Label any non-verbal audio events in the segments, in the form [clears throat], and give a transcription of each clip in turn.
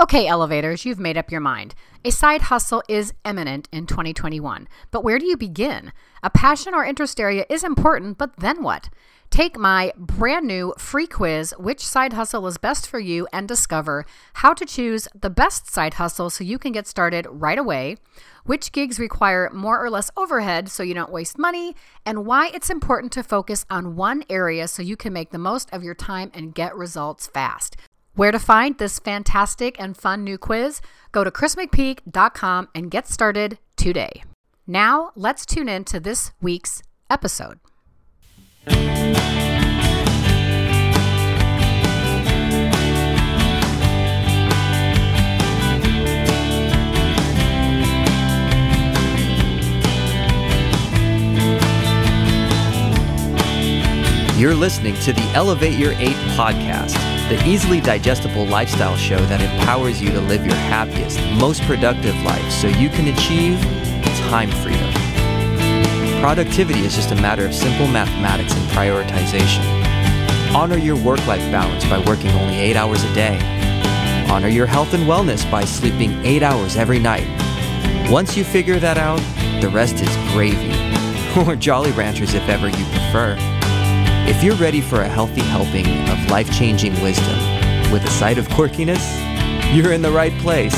Okay, elevators, you've made up your mind. A side hustle is imminent in 2021, but where do you begin? A passion or interest area is important, but then what? Take my brand new free quiz, Which Side Hustle is Best for You, and discover how to choose the best side hustle so you can get started right away, which gigs require more or less overhead so you don't waste money, and why it's important to focus on one area so you can make the most of your time and get results fast. Where to find this fantastic and fun new quiz? Go to chrismcpeak.com and get started today. Now, let's tune in to this week's episode. You're listening to the Elevate Your 8 podcast, the easily digestible lifestyle show that empowers you to live your happiest, most productive life so you can achieve time freedom. Productivity is just a matter of simple mathematics and prioritization. Honor your work life balance by working only eight hours a day. Honor your health and wellness by sleeping eight hours every night. Once you figure that out, the rest is gravy, [laughs] or Jolly Ranchers if ever you prefer. If you're ready for a healthy helping of life changing wisdom with a side of quirkiness, you're in the right place.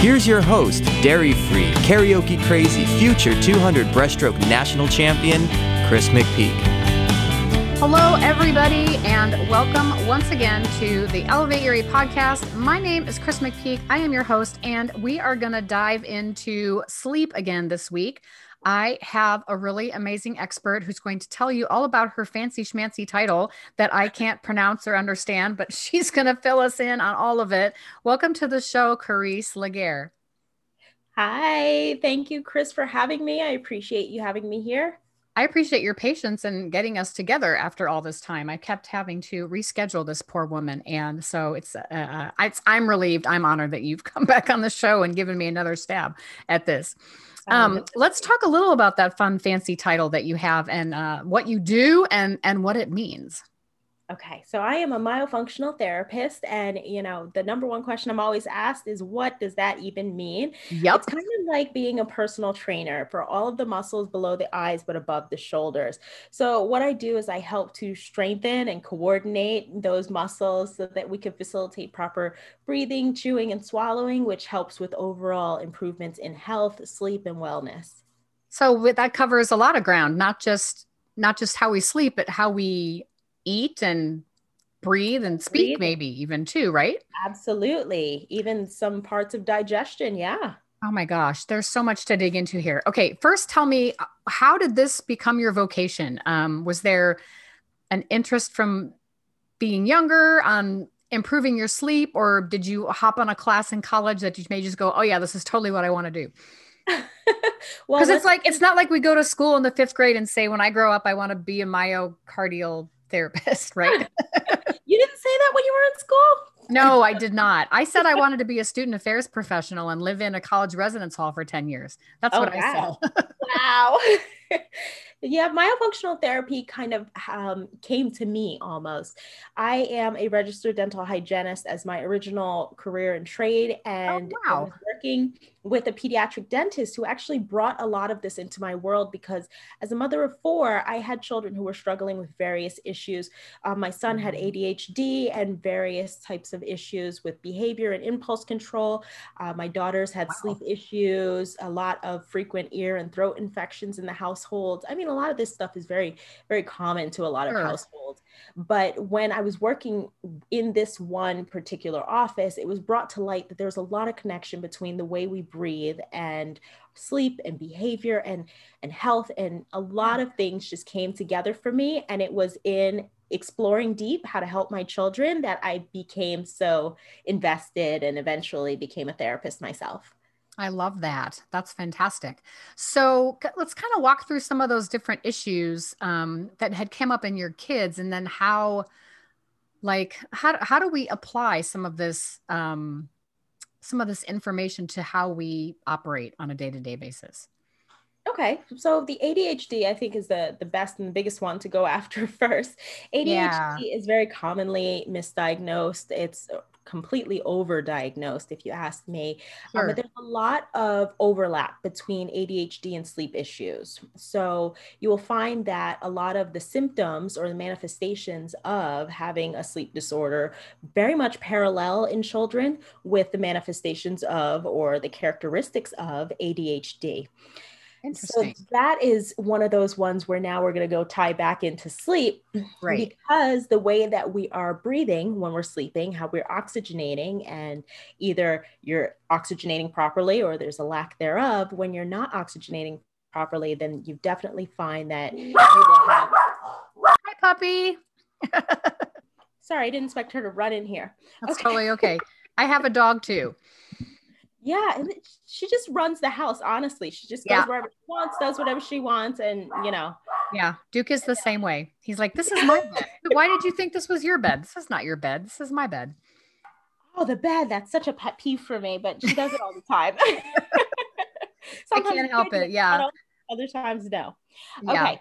Here's your host, dairy free, karaoke crazy, future 200 breaststroke national champion, Chris McPeak. Hello, everybody, and welcome once again to the Elevate 8 podcast. My name is Chris McPeak. I am your host, and we are going to dive into sleep again this week. I have a really amazing expert who's going to tell you all about her fancy schmancy title that I [laughs] can't pronounce or understand, but she's going to fill us in on all of it. Welcome to the show, Karese Laguerre. Hi, thank you, Chris, for having me. I appreciate you having me here. I appreciate your patience in getting us together after all this time. I kept having to reschedule this poor woman, and so it's, uh, it's I'm relieved. I'm honored that you've come [laughs] back on the show and given me another stab at this. Um, let's talk a little about that fun, fancy title that you have and uh, what you do and and what it means. Okay, so I am a myofunctional therapist, and you know, the number one question I'm always asked is, what does that even mean? Yep. It's kind of like being a personal trainer for all of the muscles below the eyes, but above the shoulders. So, what I do is I help to strengthen and coordinate those muscles so that we can facilitate proper breathing, chewing, and swallowing, which helps with overall improvements in health, sleep, and wellness. So, that covers a lot of ground, not just not just how we sleep, but how we eat and breathe and speak breathe. maybe even too right? Absolutely. Even some parts of digestion. Yeah. Oh my gosh. There's so much to dig into here. Okay. First tell me uh, how did this become your vocation? Um, was there an interest from being younger on improving your sleep or did you hop on a class in college that you may just go oh yeah this is totally what i want to do. [laughs] Well because it's like it's not like we go to school in the fifth grade and say when i grow up i want to be a myocardial therapist, [laughs] right? you didn't say that when you were in school? No, I did not. I said I wanted to be a student affairs professional and live in a college residence hall for 10 years. That's oh, what wow. I said. wow. [laughs] [laughs] yeah, myofunctional therapy kind of um, came to me almost. I am a registered dental hygienist as my original career and trade, oh, and oh, wow. working with a pediatric dentist who actually brought a lot of this into my world because as a mother of four, I had children who were struggling with various issues. Um, my son had mm-hmm. ADHD and various types of issues with behavior and impulse control. Uh, my daughters had wow. sleep issues, a lot of frequent ear and throat infections in the household. I mean, a lot of this stuff is very, very common to a lot of sure. households. But when I was working in this one particular office, it was brought to light that there's a lot of connection between the way we breathe and sleep and behavior and and health and a lot of things just came together for me and it was in exploring deep how to help my children that I became so invested and eventually became a therapist myself. I love that. That's fantastic. So let's kind of walk through some of those different issues um, that had come up in your kids, and then how, like, how how do we apply some of this um, some of this information to how we operate on a day to day basis? Okay, so the ADHD I think is the the best and the biggest one to go [laughs] after first. ADHD yeah. is very commonly misdiagnosed. It's completely overdiagnosed, if you ask me. Sure. Um, but there's a lot of overlap between ADHD and sleep issues. So you will find that a lot of the symptoms or the manifestations of having a sleep disorder very much parallel in children with the manifestations of or the characteristics of ADHD. So that is one of those ones where now we're going to go tie back into sleep. [clears throat] Right. Because the way that we are breathing when we're sleeping, how we're oxygenating, and either you're oxygenating properly or there's a lack thereof. When you're not oxygenating properly, then you definitely find that have. [laughs] Hi, puppy. Sorry, I didn't expect her to run in here. That's okay. totally okay. I have a dog too. Yeah, and she just runs the house. Honestly, she just goes yeah. wherever she wants, does whatever she wants, and you know. Yeah, Duke is the same way. He's like, "This is [laughs] my bed. Why did you think this was your bed? This is not your bed. This is my bed." Oh, the bed. That's such a pet peeve for me, but she does it all the time. [laughs] [laughs] I can't help it. Yeah. Other times, no. Yeah. Okay.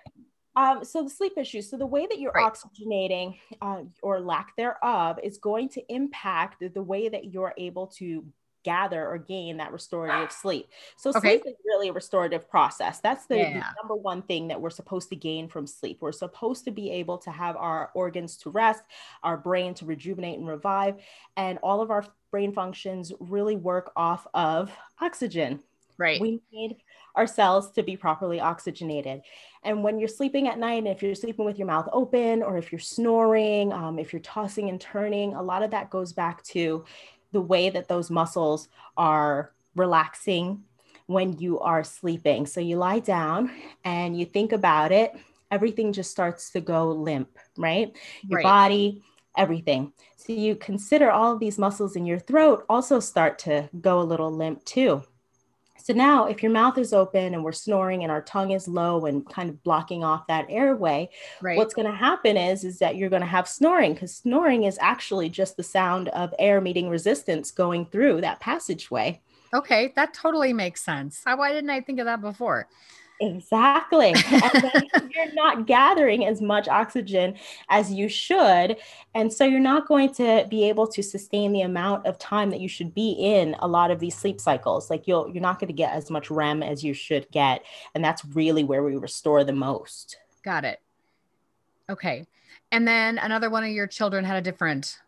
Um, so the sleep issues. So the way that you're right. oxygenating uh, or lack thereof is going to impact the way that you're able to gather or gain that restorative sleep. So okay. sleep is really a restorative process. That's the, yeah. the, number one thing that we're supposed to gain from sleep. We're supposed to be able to have our organs to rest, our brain to rejuvenate and revive, and all of our brain functions really work off of oxygen. Right. We need our cells to be properly oxygenated. And when you're sleeping at night, and if you're sleeping with your mouth open, or if you're snoring, um, if you're tossing and turning, a lot of that goes back to the way that those muscles are relaxing when you are sleeping. So you lie down and you think about it, everything just starts to go limp, right? Your right. body, everything. So you consider all of these muscles in your throat also start to go a little limp too. So now, if your mouth is open and we're snoring and our tongue is low and kind of blocking off that airway, right. what's going to happen is is that you're going to have snoring because snoring is actually just the sound of air meeting resistance going through that passageway. Okay, that totally makes sense. Why didn't I think of that before? Exactly. [laughs] [laughs] you're not gathering as much oxygen as you should. And so you're not going to be able to sustain the amount of time that you should be in a lot of these sleep cycles. Like you'll you're not going to get as much REM as you should get. And that's really where we restore the most. Got it. Okay. And then another one of your children had a different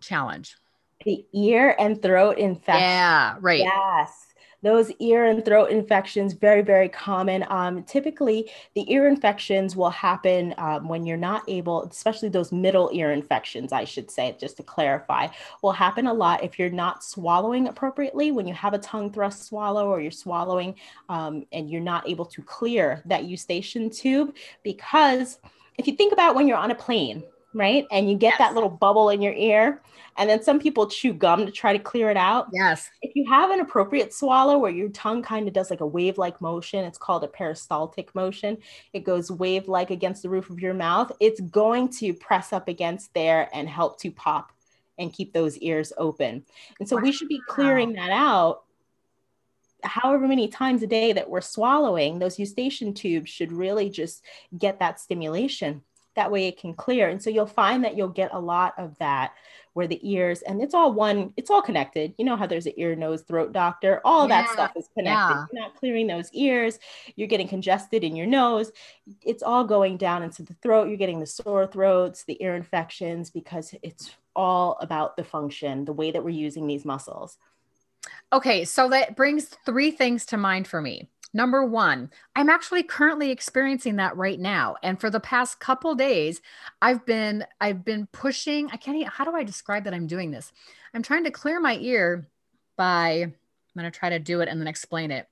challenge. The ear and throat infection. Yeah, right. Yes those ear and throat infections very very common. Um, typically the ear infections will happen um, when you're not able especially those middle ear infections i should say just to clarify will happen a lot if you're not swallowing appropriately. When you have a tongue thrust swallow or you're swallowing um, and you're not able to clear that eustachian tube because if you think about when you're on a plane right? And you get yes. that little bubble in your ear. And then some people chew gum to try to clear it out. Yes. If you have an appropriate swallow where your tongue kind of does like a wave like motion, it's called a peristaltic motion. It goes wave like against the roof of your mouth. It's going to press up against there and help to pop and keep those ears open. And so wow. we should be clearing that out however many times a day that we're swallowing, those eustachian tubes should really just get that stimulation that way it can clear. And so you'll find that you'll get a lot of that where the ears and it's all one it's all connected. You know how there's an ear nose throat doctor all yeah, that stuff is connected. yeah. you're not clearing those ears. You're getting congested in your nose. It's all going down into the throat. You're getting the sore throats the ear infections because it's all about the function the way that we're using these muscles. Okay so that brings three things to mind for me Number one, I'm actually currently experiencing that right now. And for the past couple days, I've been I've been pushing. I can't. Even, how do I describe that I'm doing this? I'm trying to clear my ear by. I'm going to try to do it and then explain it.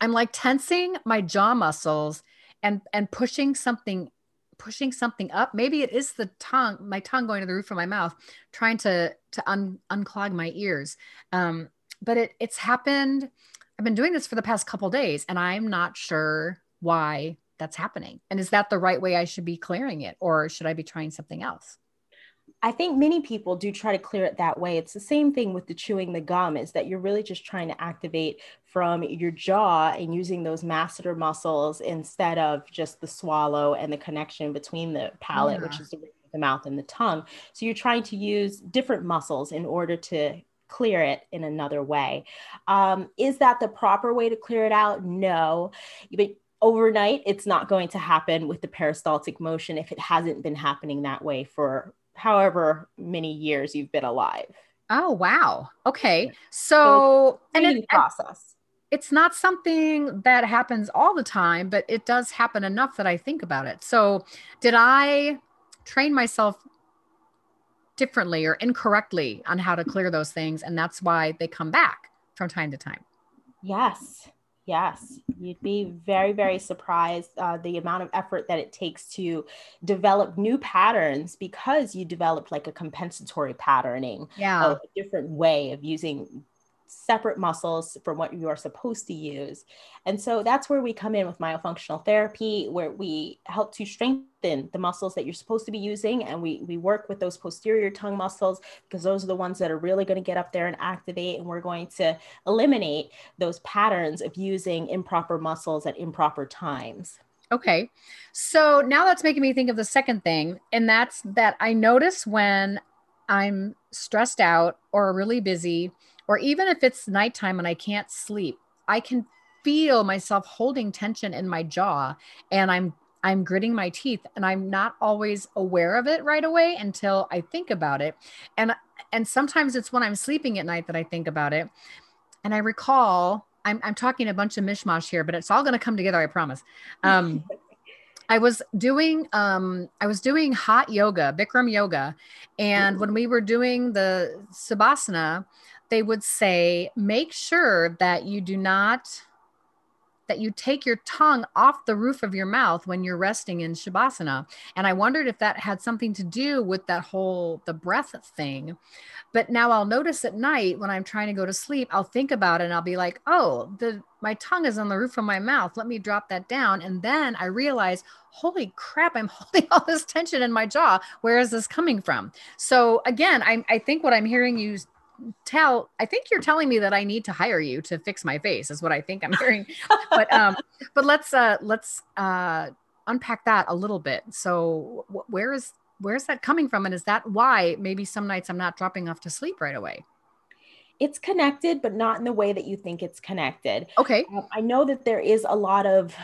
I'm like tensing my jaw muscles and and pushing something pushing something up. Maybe it is the tongue, my tongue going to the roof of my mouth, trying to to un, unclog my ears. Um, but it it's happened I've been doing this for the past couple days and I'm not sure why that's happening. And is that the right way I should be clearing it or should I be trying something else? I think many people do try to clear it that way. It's the same thing with the chewing the gum is that you're really just trying to activate from your jaw and using those masseter muscles instead of just the swallow and the connection between the palate, yeah. which is the the mouth and the tongue. So you're trying to use different muscles in order to clear it in another way. Um, is that the proper way to clear it out? No. But overnight, it's not going to happen with the peristaltic motion if it hasn't been happening that way for however many years you've been alive. Oh wow. Okay. So, so and it, process. It's not something that happens all the time, but it does happen enough that I think about it. So, did I train myself differently or incorrectly on how to clear those things and that's why they come back from time to time? Yes. Yes, you'd be very, very surprised uh, the amount of effort that it takes to develop new patterns because you developed like a compensatory patterning, yeah, a different way of using separate muscles from what you are supposed to use. And so that's where we come in with myofunctional therapy, where we help to strengthen the muscles that you're supposed to be using. And we, we work with those posterior tongue muscles because those are the ones that are really going to get up there and activate. And we're going to eliminate those patterns of using improper muscles at improper times. Okay. So now that's making me think of the second thing. And that's that I notice when I'm stressed out or really busy or even if it's nighttime and I can't sleep, I can feel myself holding tension in my jaw and I'm I'm gritting my teeth and I'm not always aware of it right away until I think about it. And and sometimes it's when I'm sleeping at night that I think about it. And I recall I'm I'm talking a bunch of mishmash here, but it's all going to come together, I promise. [laughs] Um I was doing um I was doing hot yoga, Bikram yoga, and when we were doing the Savasana, they would say make sure that you do not that you take your tongue off the roof of your mouth when you're resting in shavasana. And i wondered if that had something to do with that whole the breath thing. But now i'll notice at night when i'm trying to go to sleep i'll think about it and i'll be like oh the my tongue is on the roof of my mouth. Let me drop that down. And then i realize holy crap i'm [laughs] holding all this tension in my jaw. Where is this coming from? So again i, I think what i'm hearing you tell i think you're telling me that i need to hire you to fix my face is what i think i'm hearing. But um [laughs] but let's uh let's uh unpack that a little bit. So wh- where is where's that coming from? And is that why maybe some nights i'm not dropping off to sleep right away? It's connected but not in the way that you think it's connected. Okay. Um, i know that there is a lot of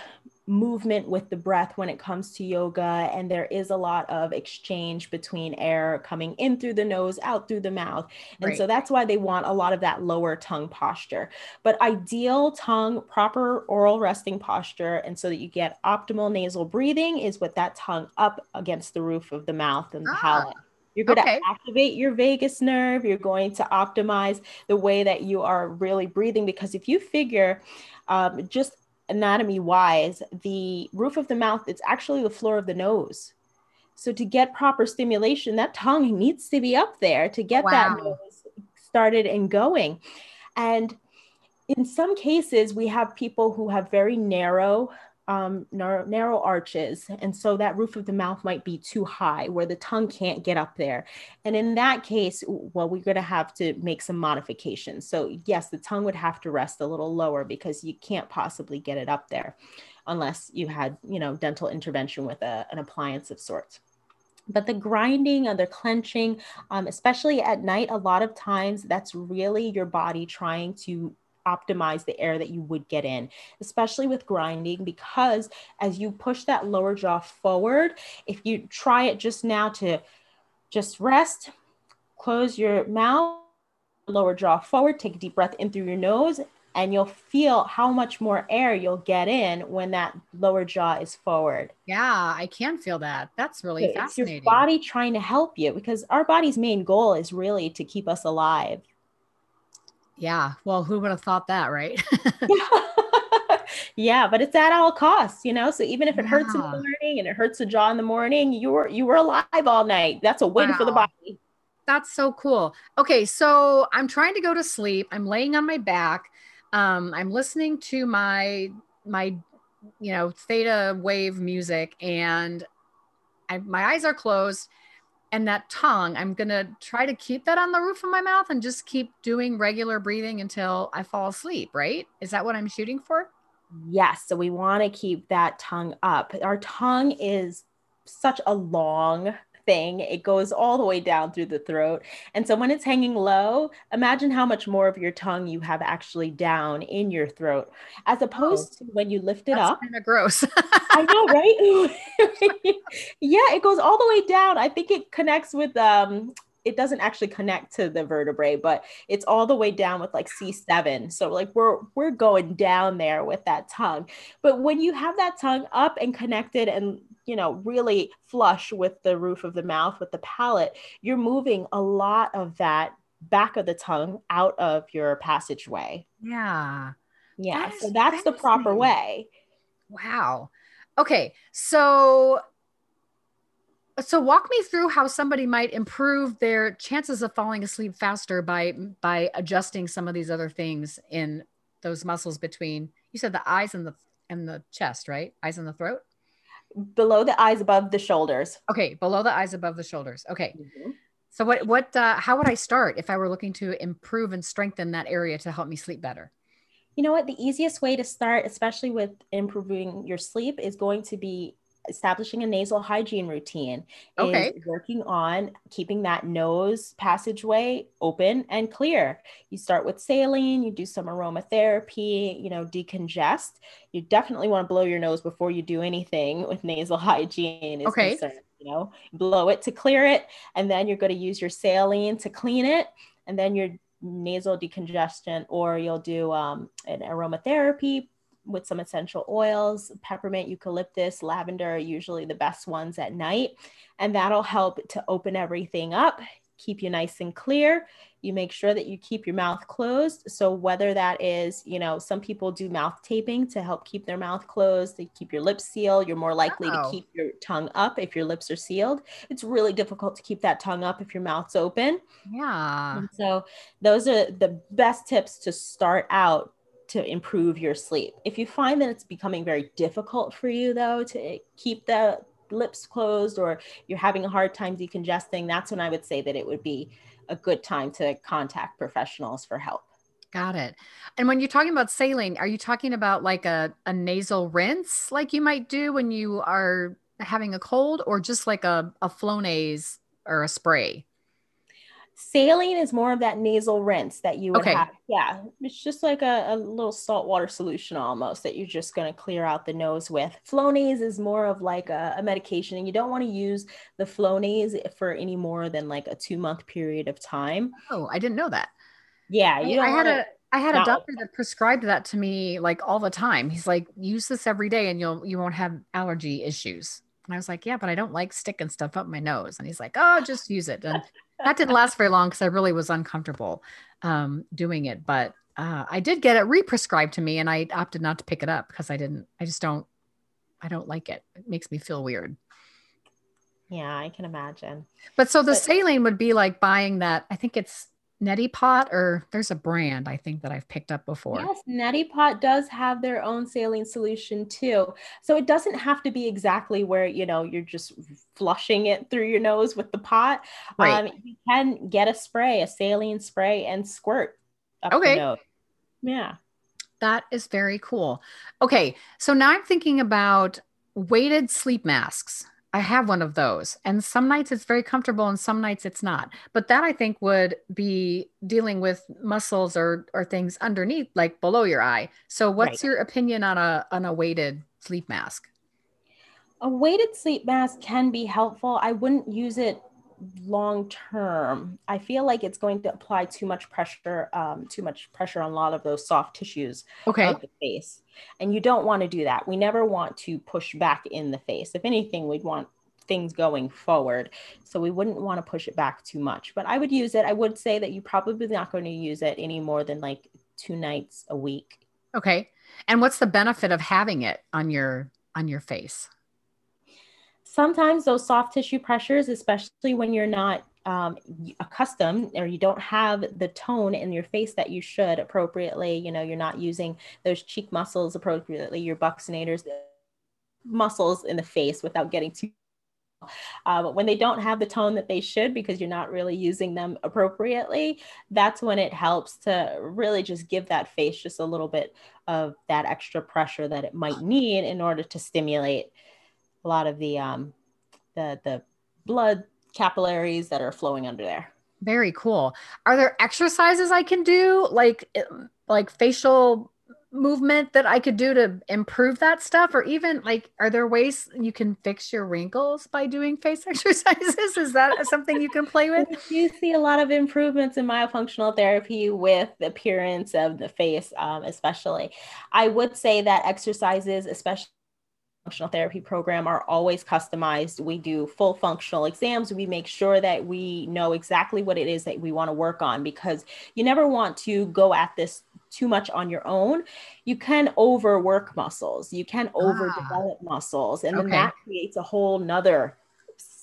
movement with the breath when it comes to yoga and there is a lot of exchange between air coming in through the nose out through the mouth and right. so that's why they want a lot of that lower tongue posture but ideal tongue proper oral resting posture and so that you get optimal nasal breathing is with that tongue up against the roof of the mouth and the ah. palate you're going okay. to activate your vagus nerve. You're going to optimize the way that you are really breathing. Because if you figure um, just anatomy wise, the roof of the mouth, it's actually the floor of the nose. So to get proper stimulation, that tongue needs to be up there to get wow. that nose started and going. And in some cases, we have people who have very narrow um, narrow, narrow arches. And so that roof of the mouth might be too high where the tongue can't get up there. And in that case, well, we're going to have to make some modifications. So, yes, the tongue would have to rest a little lower because you can't possibly get it up there unless you had, you know, dental intervention with a, an appliance of sorts but the grinding and the clenching um, especially at night a lot of times that's really your body trying to optimize the air that you would get in, especially with grinding, because as you push that lower jaw forward, if you try it just now to just rest, close your mouth, lower jaw forward, take a deep breath in through your nose, and you'll feel how much more air you'll get in when that lower jaw is forward. Yeah, I can feel that. That's really so fascinating. It's your body trying to help you because our body's main goal is really to keep us alive. Yeah. Well, who would have thought that, right? [laughs] [laughs] yeah, but it's at all costs, you know. So even if it yeah. hurts in the morning and it hurts the jaw in the morning, you were you were alive all night. That's a win wow. for the body. That's so cool. Okay, so I'm trying to go to sleep. I'm laying on my back. Um, I'm listening to my my you know theta wave music, and I, my eyes are closed and that tongue, I'm going to try to keep that on the roof of my mouth and just keep doing regular breathing until I fall asleep, right? Is that what I'm shooting for? Yes. So we want to keep that tongue up. Our tongue is such a long thing. It goes all the way down through the throat. And so when it's hanging low, imagine how much more of your tongue you have actually down in your throat, as opposed oh, to when you lift it that's up. Kind of gross. [laughs] I know, right? [laughs] yeah, it goes all the way down. I think it connects with um it doesn't actually connect to the vertebrae, but it's all the way down with like C7. So like we're we're going down there with that tongue. But when you have that tongue up and connected and you know really flush with the roof of the mouth with the palate, you're moving a lot of that back of the tongue out of your passageway. Yeah. Yeah. That so that's the proper way. Wow. Okay. So so walk me through how somebody might improve their chances of falling asleep faster by by adjusting some of these other things in those muscles between you said the eyes and the and the chest right eyes and the throat below the eyes above the shoulders. Okay below the eyes above the shoulders. Okay. Mm-hmm. so what what uh, how would i start if i were looking to improve and strengthen that area to help me sleep better? You know what? The easiest way to start especially with improving your sleep is going to be establishing a nasal hygiene routine okay. is working on keeping that nose passageway open and clear. You start with saline, you do some aromatherapy, you know, decongest. You definitely want to blow your nose before you do anything with nasal [laughs] hygiene. okay. Concerned, you know, blow it to clear it, and then you're going to use your saline to clean it, and then your nasal decongestant, or you'll do um, an aromatherapy with some essential oils, peppermint, eucalyptus, lavender are usually the best ones at night. And that'll help to open everything up, keep you nice and clear. You make sure that you keep your mouth closed. So whether that is, you know, some people do mouth taping to help keep their mouth closed, they keep your lips sealed. You're more likely oh. to keep your tongue up if your lips are sealed. It's really difficult to keep that tongue up if your mouth's open. Yeah. And so those are the best tips to start out to improve your sleep. If you find that it's becoming very difficult for you, though, to eh, keep the lips closed or you're having a hard time decongesting, that's when I would say that it would be a good time to contact professionals for help. Got it. And when you're talking about saline, are you talking about like a, a nasal rinse like you might do when you are having a cold or just like a, a Flonase or a spray? Saline is more of that nasal rinse that you would okay. have. Yeah, it's just like a, a little saltwater solution almost that you're just going to clear out the nose with. Flonase is more of like a, a medication, and you don't want to use the Flonase for any more than like a two month period of time. Oh, I didn't know that. Yeah, you I, I had a I had a doctor that prescribed that to me like all the time. He's like, use this every day, and you'll you won't have allergy issues. And I was like, yeah, but I don't like sticking stuff up my nose. And he's like, oh, just use it. And that didn't last very long because I really was uncomfortable um, doing it. But uh, I did get it re-prescribed to me, and I opted not to pick it up because I didn't. I just don't. I don't like it. It makes me feel weird. Yeah, I can imagine. But so the but, saline would be like buying that. I think it's Neti Pot, or there's a brand I think that I've picked up before. Yes, Neti Pot does have their own saline solution too. So it doesn't have to be exactly where you know you're just flushing it through your nose with the pot. Right. Um, you can get a spray, a saline spray, and squirt. okay. Yeah. That is very cool. Okay, so now I'm thinking about weighted sleep masks. I have one of those. And some nights it's very comfortable and some nights it's not. But that I think would be dealing with muscles or or things underneath like below your eye. So what's right. your opinion on a on a weighted sleep mask? A weighted sleep mask can be helpful. I wouldn't use it long term. I feel like it's going to apply too much pressure, um, too much pressure on a lot of those soft tissues okay. of the face. And you don't want to do that. We never want to push back in the face. If anything, we'd want things going forward. So we wouldn't want to push it back too much. But I would use it. I would say that you're probably not going to use it any more than like two nights a week. Okay. And what's the benefit of having it on your on your face? Sometimes those soft tissue pressures, especially when you're not um, accustomed or you don't have the tone in your face that you should appropriately, you know, you're not using those cheek muscles appropriately, your buccinators muscles in the face without getting too uh, when they don't have the tone that they should because you're not really using them appropriately, that's when it helps to really just give that face just a little bit of that extra pressure that it might need in order to stimulate a lot of the um, the the blood capillaries that are flowing under there. Very cool. Are there exercises I can do like eh, like facial movement that I could do to improve that stuff or even like are there ways you can fix your wrinkles by doing [laughs] face exercises? Is that something you can play [laughs] with? You see a lot of improvements in myofunctional therapy with the appearance of the face um, especially. I would say that exercises especially functional therapy program are always customized. We do full functional exams. We make sure that we know exactly what it is that we want to work on because you never want to go at this too much on your own. You can overwork muscles, you can ah. overdevelop ah. muscles, and then okay. that creates a whole nother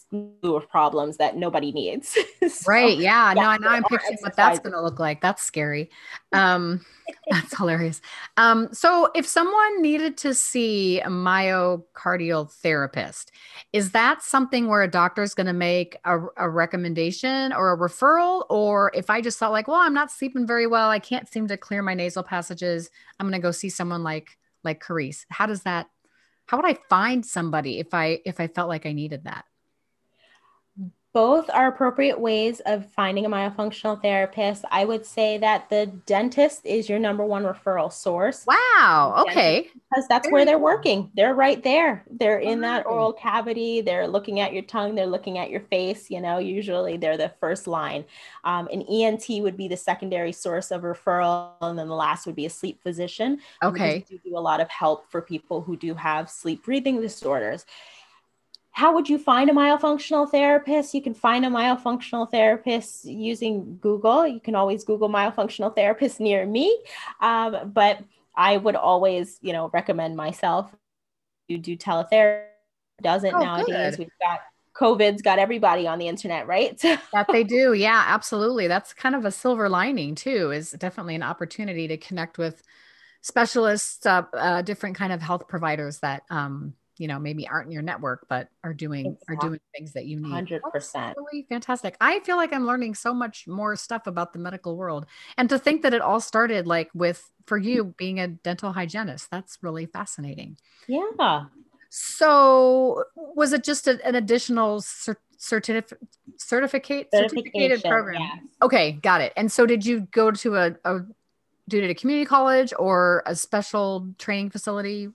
slew of problems that nobody needs. [laughs] so, right. Yeah. yeah no, I'm picturing what that's going to look like. That's scary. [laughs] Um, that's hilarious. Um, so if someone needed to see a myocardial therapist, is that something where a doctor is going to make a, a recommendation or a referral? Or if I just thought like, well, I'm not sleeping very well. I can't seem to clear my nasal passages. I'm going to go see someone like, like Karese. How does that, how would I find somebody if I, if I felt like I needed that? Both are appropriate ways of finding a myofunctional therapist. I would say that the dentist is your number one referral source. Wow. Okay. Because that's where they're working. They're right there. They're in that oral cavity. They're looking at your tongue. They're looking at your face. You know, usually they're the first line. Um, an ENT would be the secondary source of referral. And then the last would be a sleep physician. Okay. We do a lot of help for people who do have sleep breathing disorders how would you find a myofunctional therapist? You can find a myofunctional therapist using Google. You can always Google myofunctional therapist near me. Um, but I would always, you know, recommend myself. You do teletherapy. Doesn't oh, nowadays. Good. We've got COVID's got everybody on the internet, right? [laughs] that they do. Yeah, absolutely. That's kind of a silver lining too. Is definitely an opportunity to connect with specialists, uh, uh, different kind of health providers that um, you know maybe aren't in your network but are doing exactly. are doing things that you need. 100% really fantastic. I feel like i'm learning so much more stuff about the medical world. And to think that it all started like with for you being a dental hygienist that's really fascinating. Yeah. So was it just a, an additional cert- certificate certificate certificated program? yes. okay got it. And so did you go to a, a did it a community college or a special training facility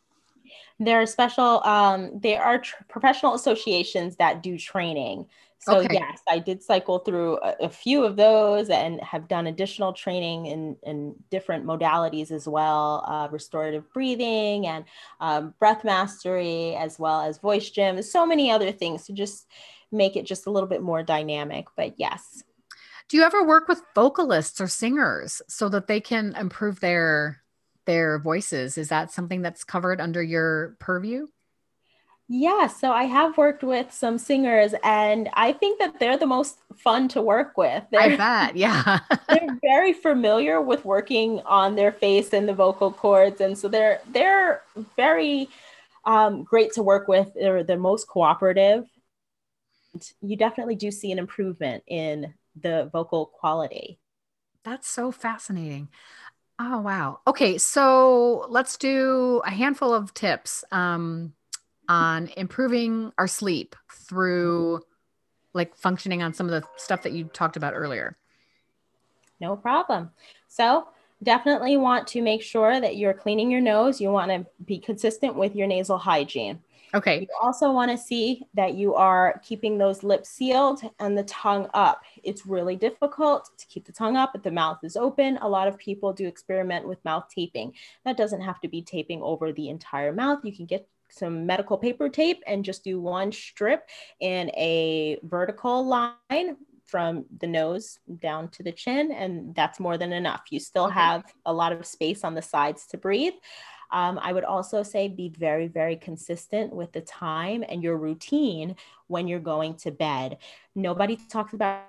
there are special, um, there are tr- professional associations that do training. So okay. yes, I did cycle through a, a, few of those and have done additional training in, in different modalities as well, uh, restorative breathing and um, breath mastery, as well as voice gym, so many other things to just make it just a little bit more dynamic. But yes. Do you ever work with vocalists or singers so that they can improve their their voices. Is that something that's covered under your purview? Yeah, so I have worked with some singers, and I think that they're the most fun to work with. They're, I bet, yeah. [laughs] they're very familiar with working on their face and the vocal cords, and so they're they're very um, great to work with. They're the most cooperative. You definitely do see an improvement in the vocal quality. That's so fascinating. Oh, wow. Okay. So let's do a handful of tips um, on improving our sleep through like functioning on some of the stuff that you talked about earlier. No problem. So, definitely want to make sure that you're cleaning your nose. You want to be consistent with your nasal hygiene. Okay. You also want to see that you are keeping those lips sealed and the tongue up. It's really difficult to keep the tongue up if the mouth is open. A lot of people do experiment with mouth taping. That doesn't have to be taping over the entire mouth. You can get some medical paper tape and just do one strip in a vertical line from the nose down to the chin, and that's more than enough. You still okay. have a lot of space on the sides to breathe. Um, I would also say be very, very consistent with the time and your routine when you're going to bed. Nobody talks about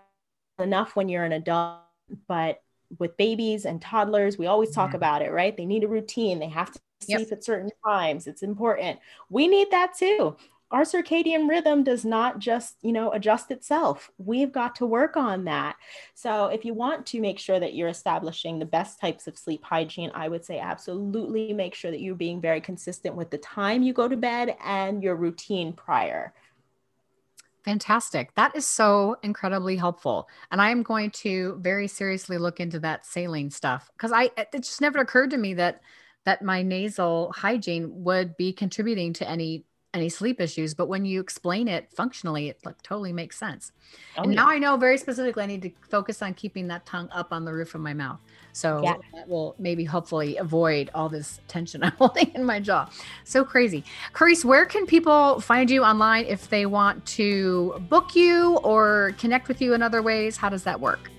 enough when you're an adult, but with babies and toddlers, we always talk about it, right? They need a routine. They have to sleep yep. at certain times. It's important. We need that too our circadian rhythm does not just you know adjust itself we've got to work on that so if you want to make sure that you're establishing the best types of sleep hygiene i would say absolutely make sure that you're being very consistent with the time you go to bed and your routine prior Fantastic. That is so incredibly helpful. And I am going to very seriously look into that saline stuff because I it just never occurred to me that that my nasal hygiene would be contributing to any any sleep issues but when you explain it functionally it like totally makes sense oh, and yeah. now i know very specifically i need to focus on keeping that tongue up on the roof of my mouth so yeah. that will maybe hopefully avoid all this tension [laughs] i'm holding in my jaw so crazy Karese, where can people find you online if they want to book you or connect with you in other ways how does that work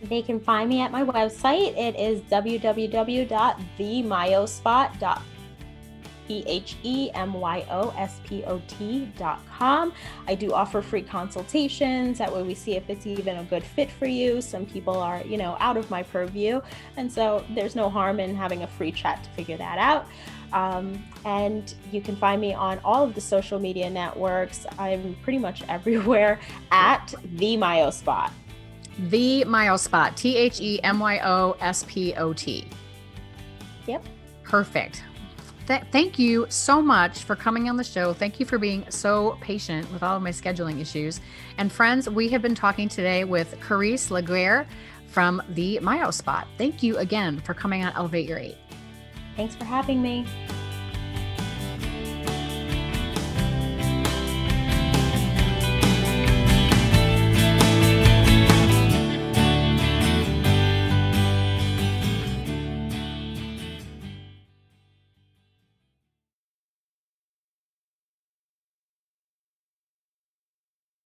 they can find me at my website. It is www.themyospot.com E H E M Y O S P O T dot com. I do offer free consultations. That way we see if it's even a good fit for you. Some people are, you know, out of my purview. And so there's no harm in having a free chat to figure that out. Um, and you can find me on all of the social media networks. I'm pretty much [laughs] everywhere at the Myospot. The Myospot, T H E M Y O S P O T. Yep. Perfect th- thank you so much for coming on the show. Thank you for being so patient with all of my scheduling issues. And friends, we have been talking today with Karese Laguerre from the Myospot. Thank you again for coming on Elevate Your Eight. Thanks for having me.